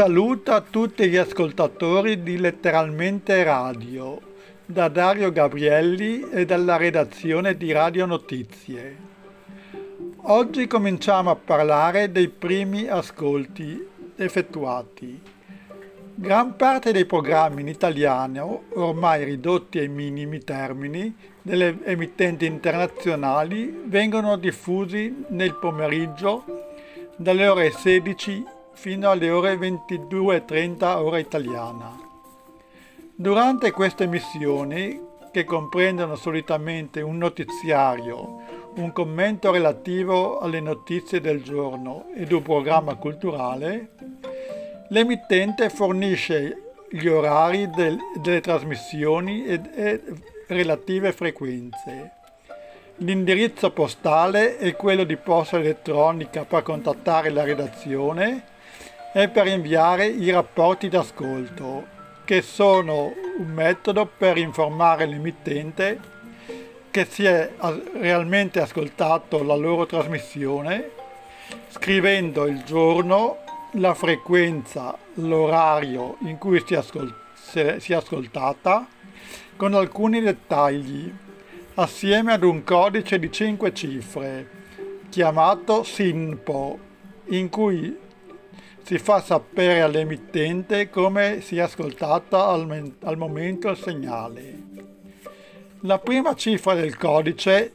saluto a tutti gli ascoltatori di Letteralmente Radio, da Dario Gabrielli e dalla redazione di Radio Notizie. Oggi cominciamo a parlare dei primi ascolti effettuati. Gran parte dei programmi in italiano, ormai ridotti ai minimi termini, delle emittenti internazionali vengono diffusi nel pomeriggio dalle ore 16 fino alle ore 22.30 ora italiana. Durante queste missioni, che comprendono solitamente un notiziario, un commento relativo alle notizie del giorno ed un programma culturale, l'emittente fornisce gli orari del, delle trasmissioni e, e relative frequenze. L'indirizzo postale è quello di posta elettronica per contattare la redazione è per inviare i rapporti d'ascolto, che sono un metodo per informare l'emittente che si è realmente ascoltato la loro trasmissione, scrivendo il giorno, la frequenza, l'orario in cui si, ascol- si è ascoltata, con alcuni dettagli, assieme ad un codice di 5 cifre, chiamato SINPO, in cui si fa sapere all'emittente come sia ascoltata al, al momento il segnale. La prima cifra del codice,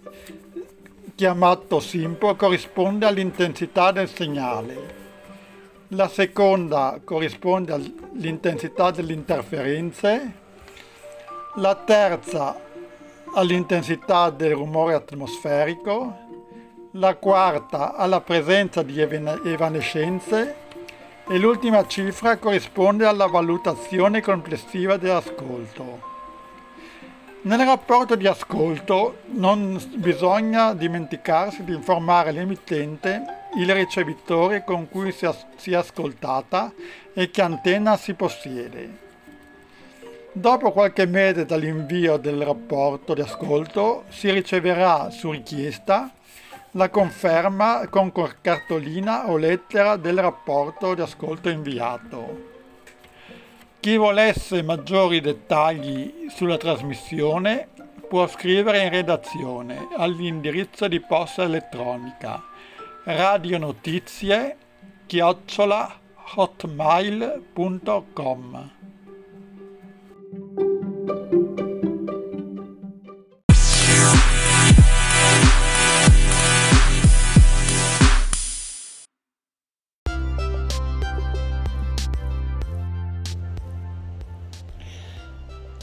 chiamato SIMPO, corrisponde all'intensità del segnale. La seconda corrisponde all'intensità delle interferenze. La terza all'intensità del rumore atmosferico. La quarta alla presenza di evanescenze e l'ultima cifra corrisponde alla valutazione complessiva dell'ascolto. Nel rapporto di ascolto non bisogna dimenticarsi di informare l'emittente, il ricevitore con cui si è ascoltata e che antenna si possiede. Dopo qualche mese dall'invio del rapporto di ascolto si riceverà su richiesta la conferma con cartolina o lettera del rapporto di ascolto inviato. Chi volesse maggiori dettagli sulla trasmissione può scrivere in redazione all'indirizzo di posta elettronica radionotizie chiocciola hotmail.com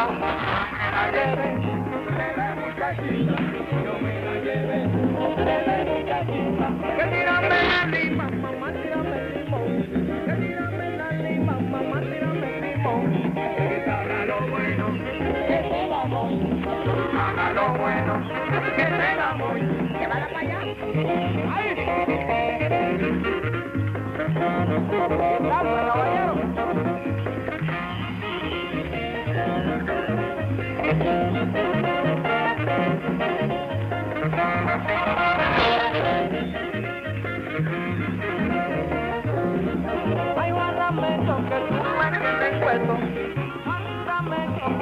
Me la lleve, muchachita, me la la lima, mamá, el la mamá, el lo bueno, que te la. Haga lo bueno, que te la voy. Que para allá. ¡Ay!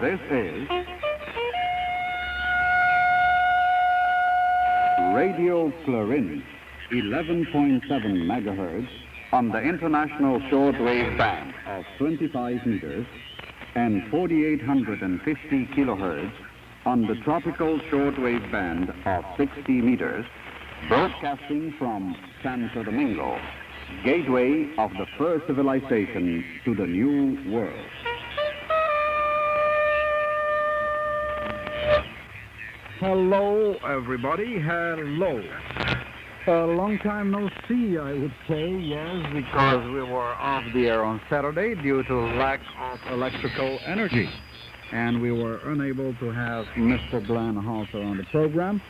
This is Radio Clarin, 11.7 megahertz on the international shortwave band of 25 meters and 4850 kilohertz on the tropical shortwave band of 60 meters, broadcasting from Santo Domingo, gateway of the first civilization to the new world. Hello, everybody. Hello. A long time no see, I would say, yes, because we were off the air on Saturday due to lack of electrical energy. And we were unable to have Mr. Glenn Hauser on the program.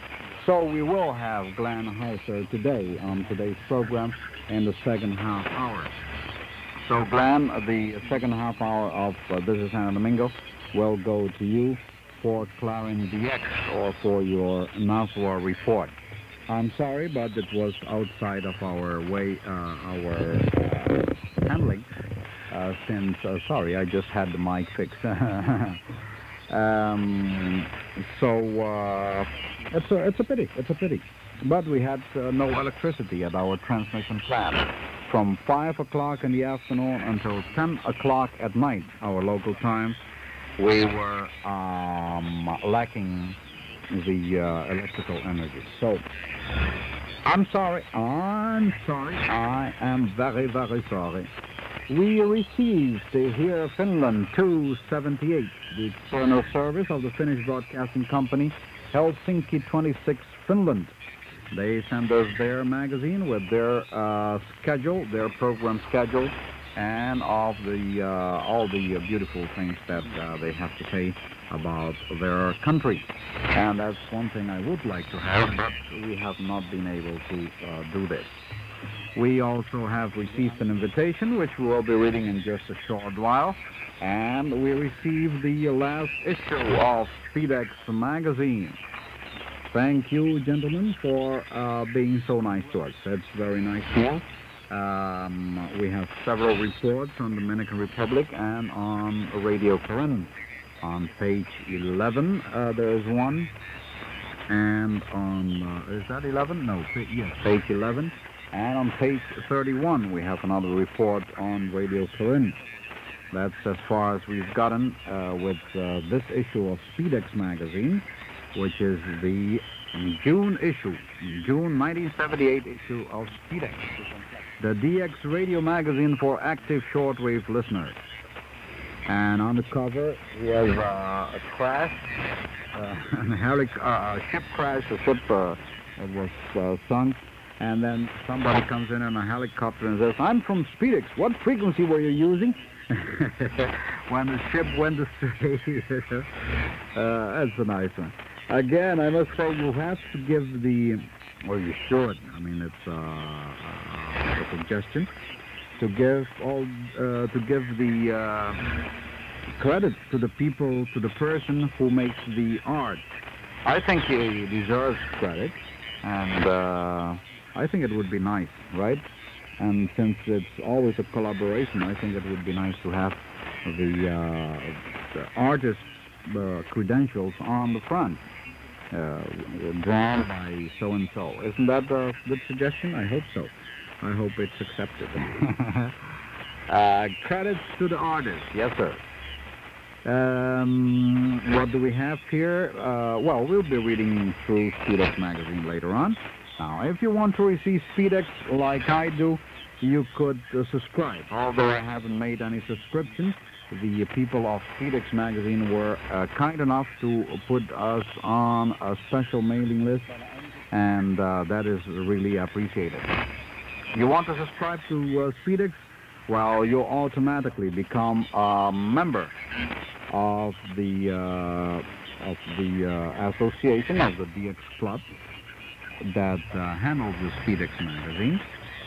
So we will have Glenn Hauser today on today's program in the second half hour. So Glenn, the second half hour of uh, This is Santo Domingo will go to you for Clarin DX or for your NASWA report. I'm sorry, but it was outside of our way, uh, our uh, handling. Uh, since, uh, sorry, I just had the mic fixed. um, so uh, it's a it's a pity. It's a pity. But we had uh, no electricity at our transmission plant from five o'clock in the afternoon until ten o'clock at night, our local time. We were um, lacking the uh, electrical energy. So I'm sorry. I'm sorry. I am very, very sorry. We received uh, here Finland 278, the external service of the Finnish Broadcasting Company, Helsinki 26, Finland. They send us their magazine with their uh, schedule, their program schedule, and of the uh, all the beautiful things that uh, they have to say about their country. And that's one thing I would like to have, but we have not been able to uh, do this. We also have received an invitation, which we will be reading in just a short while. And we received the last issue of Speedex magazine. Thank you, gentlemen, for uh, being so nice to us. That's very nice to you. Um, we have several reports on the Dominican Republic and on Radio Clarin. On page 11, uh, there is one. And on, uh, is that 11? No, yes, page 11. And on page 31, we have another report on Radio Clarin. That's as far as we've gotten uh, with uh, this issue of Speedex magazine, which is the June issue, June 1978 issue of Speedex, the DX radio magazine for active shortwave listeners. And on the cover, we have uh, a crash, uh, a helic- uh, ship crash, a ship uh, that was uh, sunk, and then somebody comes in on a helicopter and says, I'm from Speedex. What frequency were you using? when the ship went astray. uh, that's a nice one. Again, I must say you have to give the, or you should, I mean, it's uh, uh, a suggestion, to give all, uh, to give the uh, credit to the people, to the person who makes the art. I think he deserves credit, and uh, I think it would be nice, right? And since it's always a collaboration, I think it would be nice to have the, uh, the artist's uh, credentials on the front, uh, drawn by so and so. Isn't that a good suggestion? I hope so. I hope it's accepted. uh, credits to the artist, yes, sir. Um, what do we have here? Uh, well, we'll be reading through Speedex magazine later on. Now, if you want to receive Speedex like I do, you could uh, subscribe. Although I haven't made any subscriptions, the people of Speedex magazine were uh, kind enough to put us on a special mailing list, and uh, that is really appreciated. You want to subscribe to uh? Well, you'll automatically become a member of the uh, of the uh, association of the DX Club that uh, handles the Speedex magazine,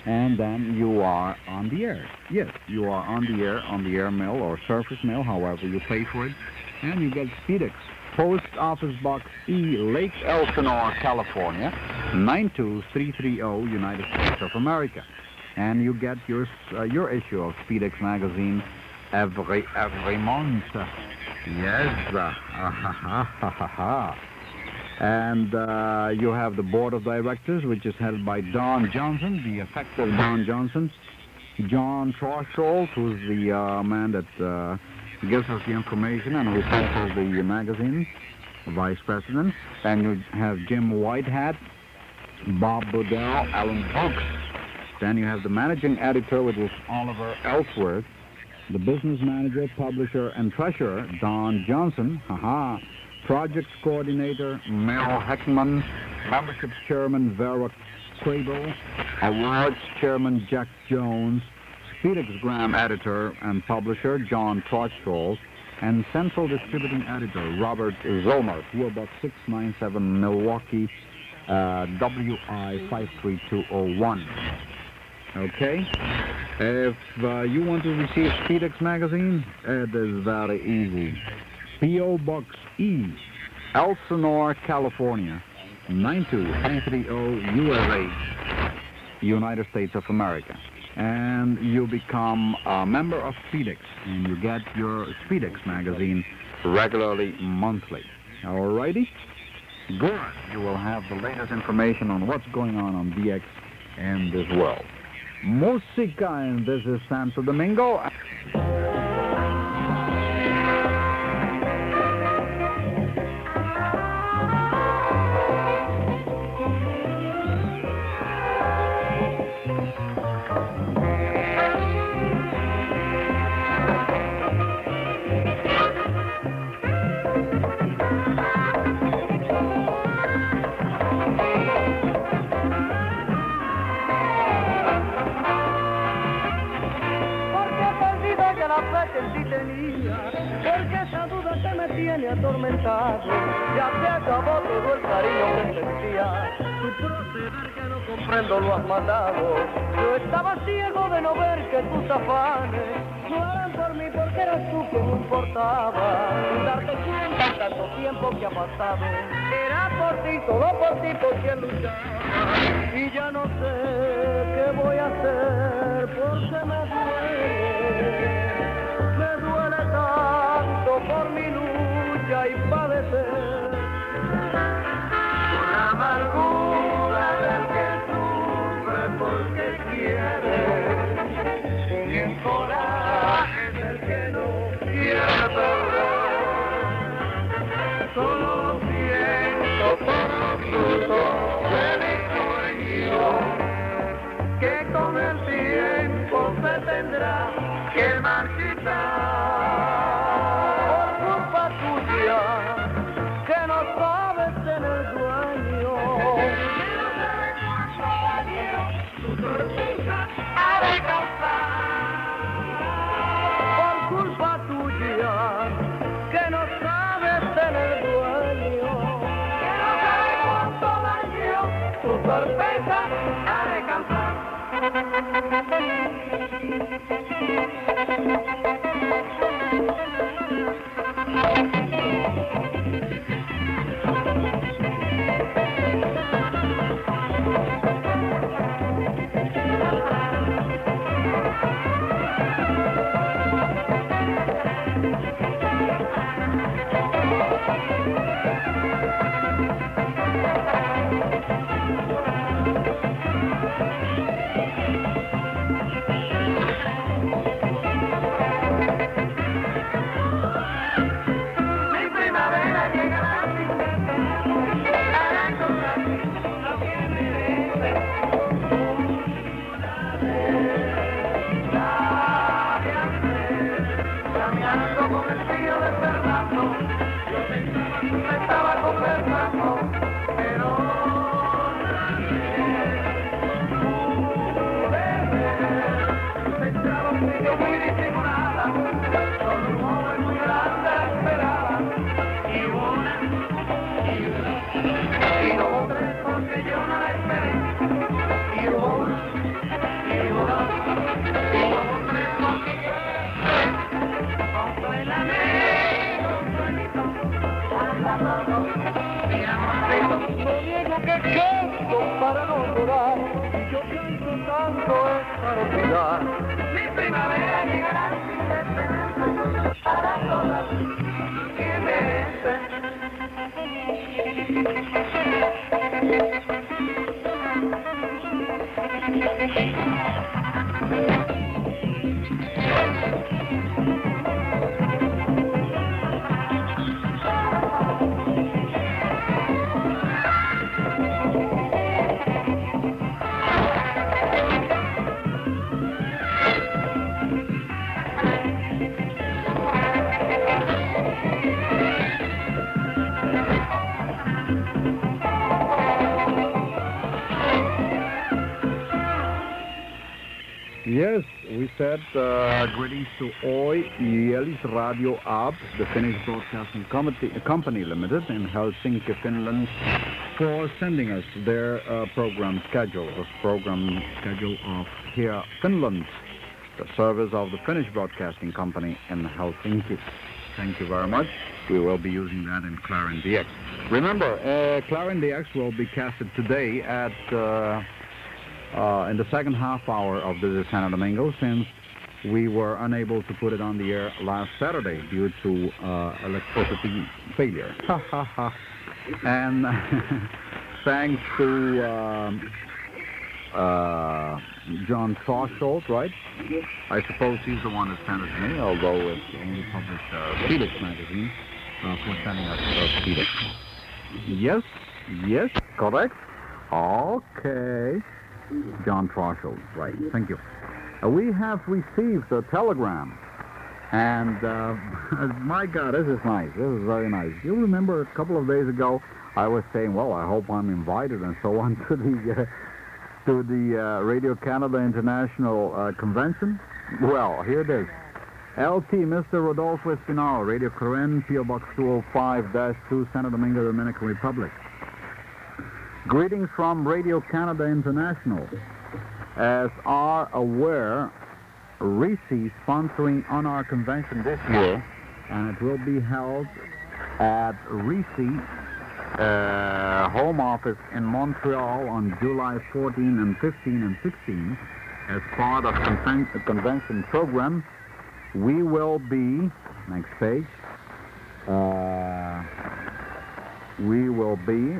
and then you are on the air. Yes, you are on the air on the air mail or surface mail, however you pay for it, and you get Speedex. Post Office Box E, Lake Elsinore, California, 92330, United States of America. And you get your uh, your issue of Speedex magazine every every month. Yes. Uh, ha, ha, ha, ha, ha. And uh, you have the board of directors, which is held by Don Johnson, the effective Don Johnson. John Trosholt, who's the uh, man that uh, gives us the information and who sponsors the magazine, vice president. And you have Jim Whitehat, Bob Budell, Alan Brooks. Then you have the managing editor, which is Oliver Ellsworth. The business manager, publisher, and treasurer, Don Johnson. Haha. Projects coordinator, Mel Heckman. Membership chairman, Vera Crable. Awards chairman, Jack Jones. Felixgram editor and publisher, John Trotschall. And central distributing editor, Robert Zolmer, PO Box 697, Milwaukee, uh, WI 53201. Okay? If uh, you want to receive Speedex magazine, it is very easy. P.O. Box E, Elsinore, California, 92330 USA, United States of America. And you become a member of Speedex, and you get your Speedex magazine regularly monthly. Alrighty? Good. You will have the latest information on what's going on on DX and this world. Música, and this is Santo Domingo. Tiene atormentado, ya se acabó todo el cariño que sentía. Tu proceder que no comprendo lo has matado. Yo estaba ciego de no ver que tus afanes no eran por mí porque eras tú que me importaba. Sin darte cuenta en tanto tiempo que ha pasado. Era por ti, todo por ti, por quien luchaba. Y ya no sé qué voy a hacer porque me duele. Me duele tanto por mi que con el tiempo se tendrá que marchitar. sorpresa ha de cantar. Que canto para no llorar, y yo canto tanto es para olvidar. Mi primavera llegará sin detenerse, para todas Yes, we said uh, greetings to Oi Yelis Radio Ab, the Finnish Broadcasting Company, Company Limited in Helsinki, Finland, for sending us their uh, program schedule, the program schedule of here, Finland, the service of the Finnish Broadcasting Company in Helsinki. Thank you very much. We will be using that in Clarin DX. Remember, uh, Clarin DX will be casted today at uh, uh, in the second half hour of the Santo Domingo since we were unable to put it on the air last Saturday due to uh, electricity failure. And thanks to um, uh, John Fosholt, right? I suppose he's the one that sent it to me, although it's only published uh, Felix magazine uh, for sending us uh, Felix. Yes, yes, correct. Okay. John Trosholt, right. Thank you. Uh, we have received a telegram. And uh, my God, this is nice. This is very nice. You remember a couple of days ago, I was saying, well, I hope I'm invited and so on to the uh, to the uh, Radio Canada International uh, Convention. Well, here it is. LT, Mr. Rodolfo Espinal, Radio Clarin, PO Box 205-2, Santo Domingo, Dominican Republic. Greetings from Radio Canada International. As are aware, RISI sponsoring on our convention this year, and it will be held at RISI uh, home office in Montreal on July 14 and 15 and 16 as part of conven- the convention program. We will be, next page, uh, we will be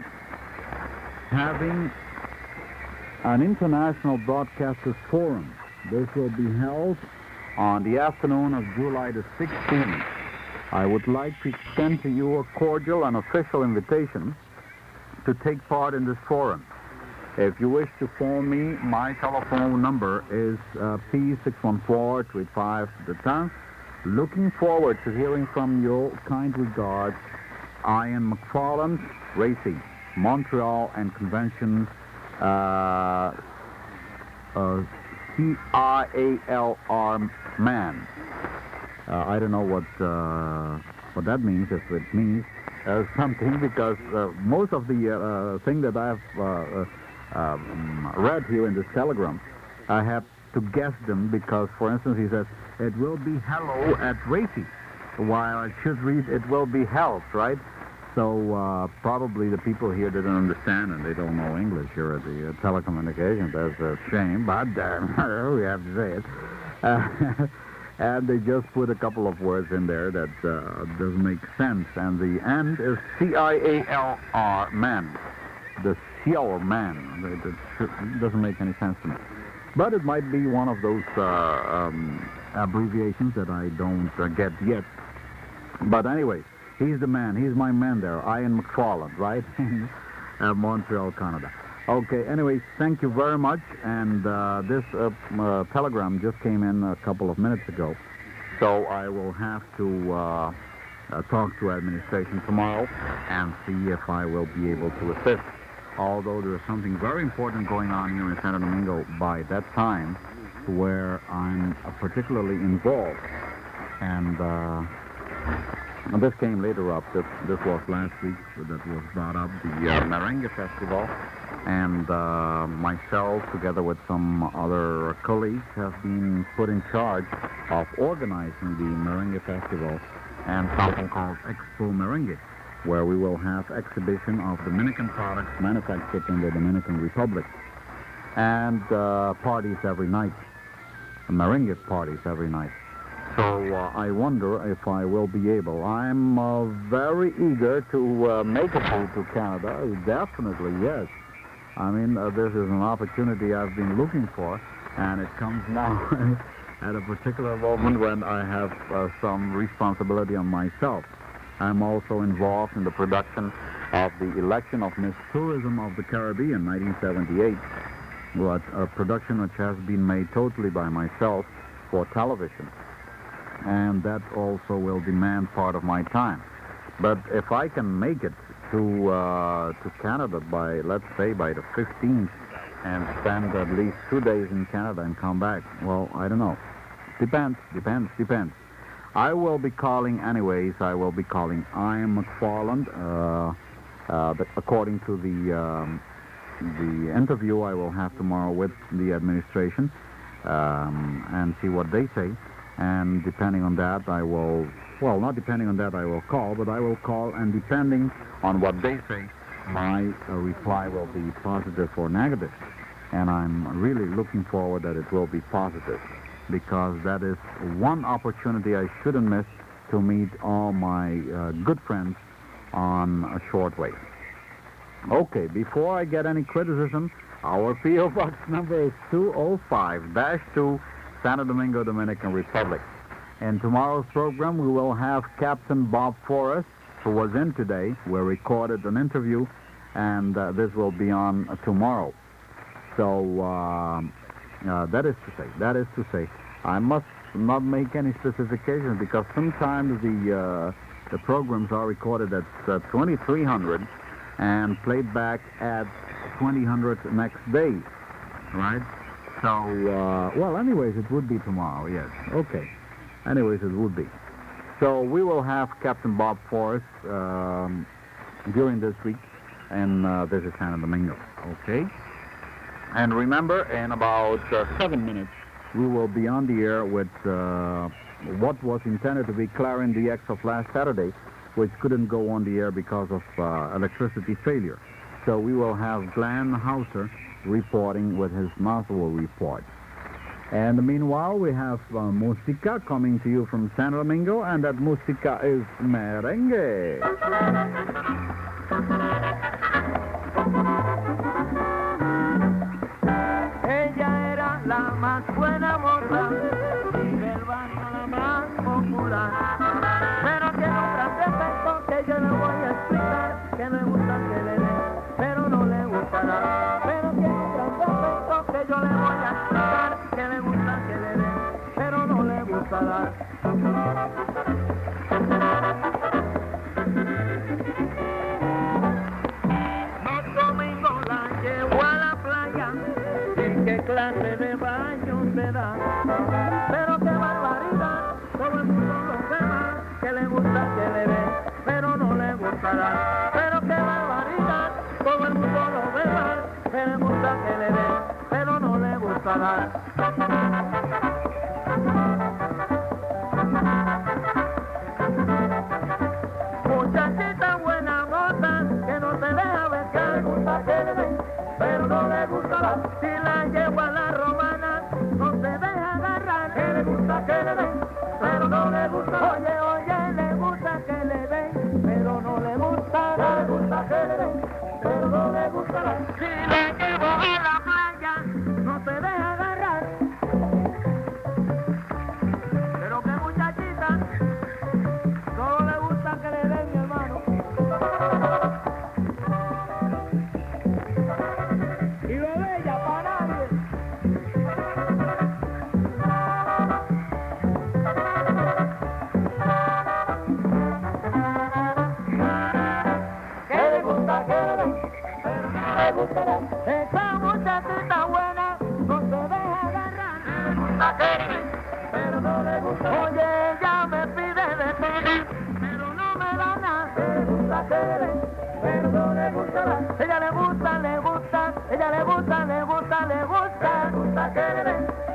having an international broadcasters forum. This will be held on the afternoon of July the 16th. I would like to extend to you a cordial and official invitation to take part in this forum. If you wish to phone me, my telephone number is uh, P614-285 the town. Looking forward to hearing from you. Kind regards, Ian McFarland, Racing. Montreal and Convention, uh, uh, man. Uh, I don't know what uh, what that means. If it means uh, something, because most of the thing that I've um, read here in this telegram, I have to guess them because, for instance, he says it will be hello at Racy, while I should read it will be health, right? So uh, probably the people here didn't understand and they don't know English here at the uh, telecommunications. That's a shame, but uh, we have to say it. Uh, and they just put a couple of words in there that uh, doesn't make sense. And the end is C-I-A-L-R, man. The Ciel man. It doesn't make any sense to me. But it might be one of those uh, um, abbreviations that I don't uh, get yet. But anyway, he's the man. He's my man there, Ian McFarland, right? uh, Montreal, Canada. Okay, anyway, thank you very much. And uh, this uh, uh, telegram just came in a couple of minutes ago. So I will have to uh, uh, talk to administration tomorrow and see if I will be able to assist. Although there is something very important going on here in Santo Domingo by that time where I'm particularly involved. And and this came later up. This, this was last week that was brought up, the uh, Merengue Festival. And uh, myself, together with some other colleagues, have been put in charge of organizing the Merengue Festival and something called Expo Merengue, where we will have exhibition of Dominican products manufactured in the Dominican Republic. And uh, parties every night, merengue parties every night. So uh, I wonder if I will be able. I'm uh, very eager to uh, make a move to Canada. Definitely, yes. I mean, uh, this is an opportunity I've been looking for, and it comes now at a particular moment when I have uh, some responsibility on myself. I'm also involved in the production of the election of Miss Tourism of the Caribbean, 1978, what, a production which has been made totally by myself for television and that also will demand part of my time. But if I can make it to uh, to Canada by let's say by the 15th and spend at least two days in Canada and come back. Well, I don't know. Depends, depends, depends. I will be calling anyways. I will be calling Ian McFarland. Uh, uh, according to the um, the interview I will have tomorrow with the administration um, and see what they say. And depending on that, I will, well, not depending on that, I will call, but I will call, and depending on what they say, my uh, reply will be positive or negative. And I'm really looking forward that it will be positive because that is one opportunity I shouldn't miss to meet all my uh, good friends on a shortwave. Okay, before I get any criticism, our P.O. Box number is 205-2, Santo Domingo, Dominican Republic. In tomorrow's program, we will have Captain Bob Forrest, who was in today. We recorded an interview, and uh, this will be on uh, tomorrow. So uh, uh, that is to say, that is to say, I must not make any specifications because sometimes the uh, the programs are recorded at uh, 2300 and played back at 2000 next day, right? So, uh, well, anyways, it would be tomorrow, yes. Okay. Anyways, it would be. So we will have Captain Bob Forrest um, during this week, and uh, this is Domingo, okay? And remember, in about uh, seven minutes, we will be on the air with uh, what was intended to be Clarin DX of last Saturday, which couldn't go on the air because of uh, electricity failure. So we will have Glenn Hauser reporting with his NASWA report. And meanwhile, we have uh, Musica coming to you from San Domingo, and that Musica is merengue. Pero qué barbaridad, todo el mundo lo ve mal, que le gusta que le dé, pero no le gustará. Pero qué barbaridad, todo el mundo lo mal, que le gusta que le dé, pero no le gustará. Muchachita buena moza, que no se deja besar, pero no le gustará. Si la llevo a la que le den, pero no le gusta. Oye, Esa muchachita buena no se deja agarrar. Pero no le gusta. Oye, ella me pide de todo, pero no me da nada. Pero no le gustará. Ella le gusta, le gusta, ella le gusta, le gusta, le gusta. Le gusta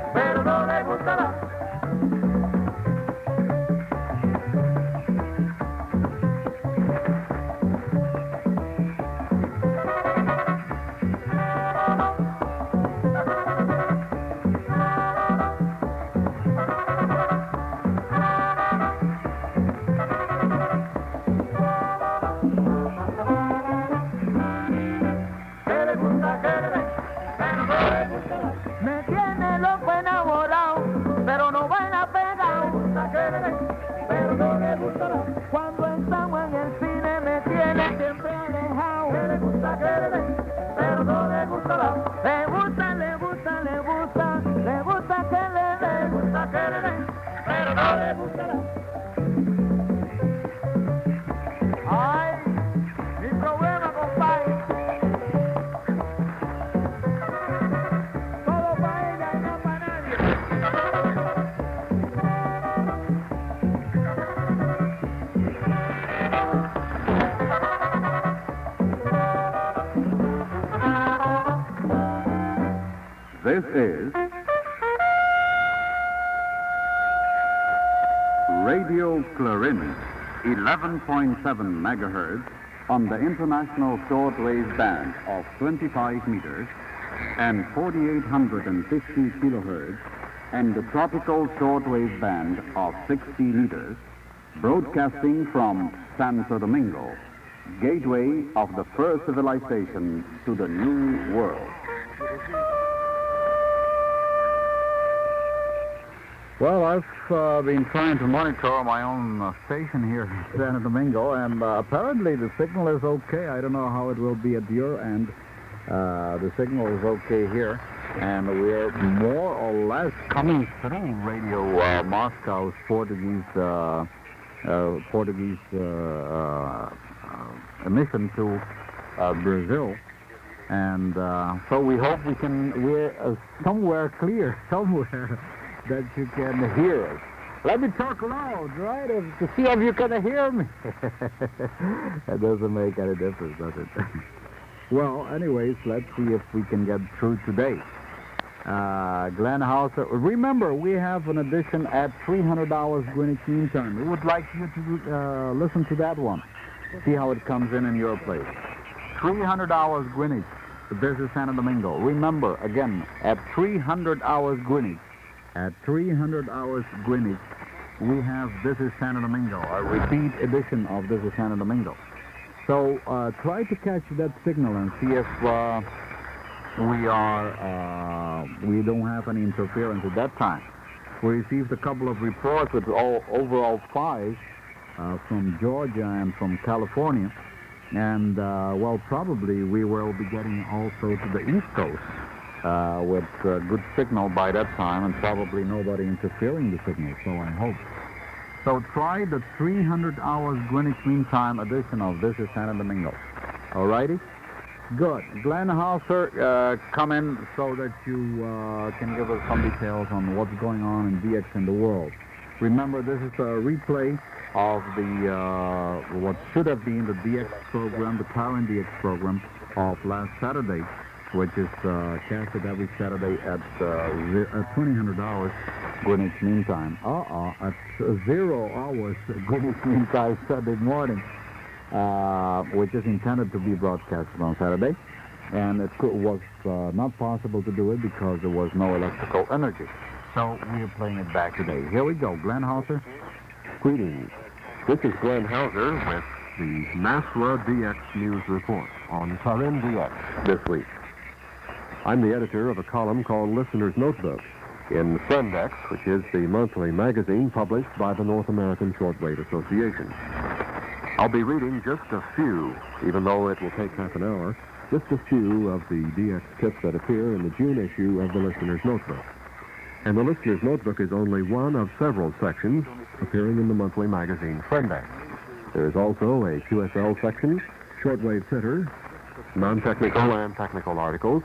Radio Clarin, 11.7 megahertz on the international shortwave band of 25 meters and 4850 kilohertz and the tropical shortwave band of 60 meters, broadcasting from Santo Domingo, gateway of the first civilization to the New World. Well, I've uh, been trying to monitor my own uh, station here in Santo Domingo, and uh, apparently the signal is okay. I don't know how it will be at your end. Uh, the signal is okay here, and we're more or less coming through Radio uh, Moscow's Portuguese uh, Portuguese emission to Brazil. And uh, so we hope we can, we're uh, somewhere clear, somewhere that you can hear us. Let me talk loud, right, to see if you can hear me. that doesn't make any difference, does it? well, anyways, let's see if we can get through today. Uh, Glenn Hauser, remember, we have an edition at $300 Greenwich Mean Time. We would like you to uh, listen to that one. See how it comes in in your place. $300 Greenwich. This is Santo Domingo. Remember, again, at 300 hours Greenwich, at 300 hours Greenwich, we have This is Santo Domingo, a repeat edition of This is Santo Domingo. So uh, try to catch that signal and see if uh, we are uh, we don't have any interference at that time. We received a couple of reports with all overall five uh, from Georgia and from California, and uh, well, probably we will be getting also to the East Coast uh, with uh, good signal by that time, and probably nobody interfering the signal. So I hope. So try the 300 hours Greenwich Mean Time edition of This is Santo Domingo. All righty? Good. Glenn Hauser, uh, come in so that you uh, can give us some details on what's going on in DX in the world. Remember, this is a replay of the uh, what should have been the DX program, the current DX program of last Saturday, which is uh, casted every Saturday at uh, at 2000 hours Greenwich Mean Time. Uh-uh, at zero hours Greenwich Mean Time Saturday morning uh, which is intended to be broadcasted on Saturday. And it could, was uh, not possible to do it because there was no electrical energy. So we are playing it back today. Here we go. Glenn Hauser. Greetings. This is Glenn Hauser with the NASWA DX News Report on Clarin DX this week. I'm the editor of a column called Listener's Notebook in Frendx, which is the monthly magazine published by the North American Shortwave Association. I'll be reading just a few, even though it will take half an hour, just a few of the DX tips that appear in the June issue of the Listener's Notebook. And the Listener's Notebook is only one of several sections appearing in the monthly magazine Frendx. There is also a QSL section, Shortwave Center, non-technical and technical articles,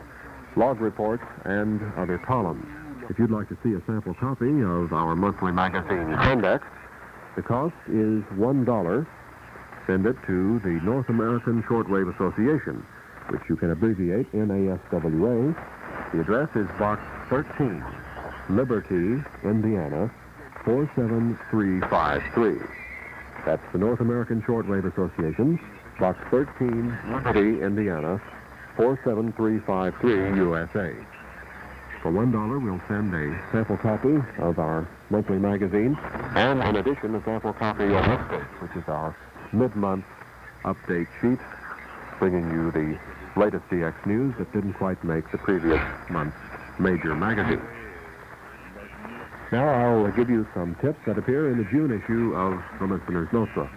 log reports, and other columns. If you'd like to see a sample copy of our monthly magazine Frendx, the cost is $1 send it to the North American Shortwave Association, which you can abbreviate NASWA. The address is Box 13, Liberty, Indiana, 47353. That's the North American Shortwave Association, Box 13, Liberty, Indiana, 47353, USA. For $1, we'll send a sample copy of our monthly magazine, and in addition, a sample copy of Update, which is our mid-month update sheet, bringing you the latest DX news that didn't quite make the previous month's major magazine. Now I'll give you some tips that appear in the June issue of the Listener's Notebook.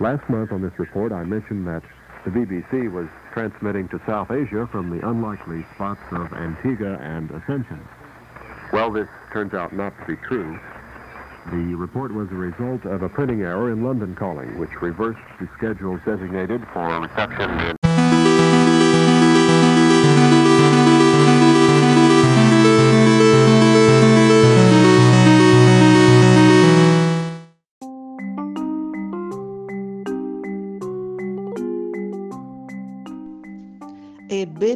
Last month on this report, I mentioned that the BBC was transmitting to South Asia from the unlikely spots of Antigua and Ascension. Well, this turns out not to be true. The report was a result of a printing error in London calling, which reversed the schedules designated for reception in.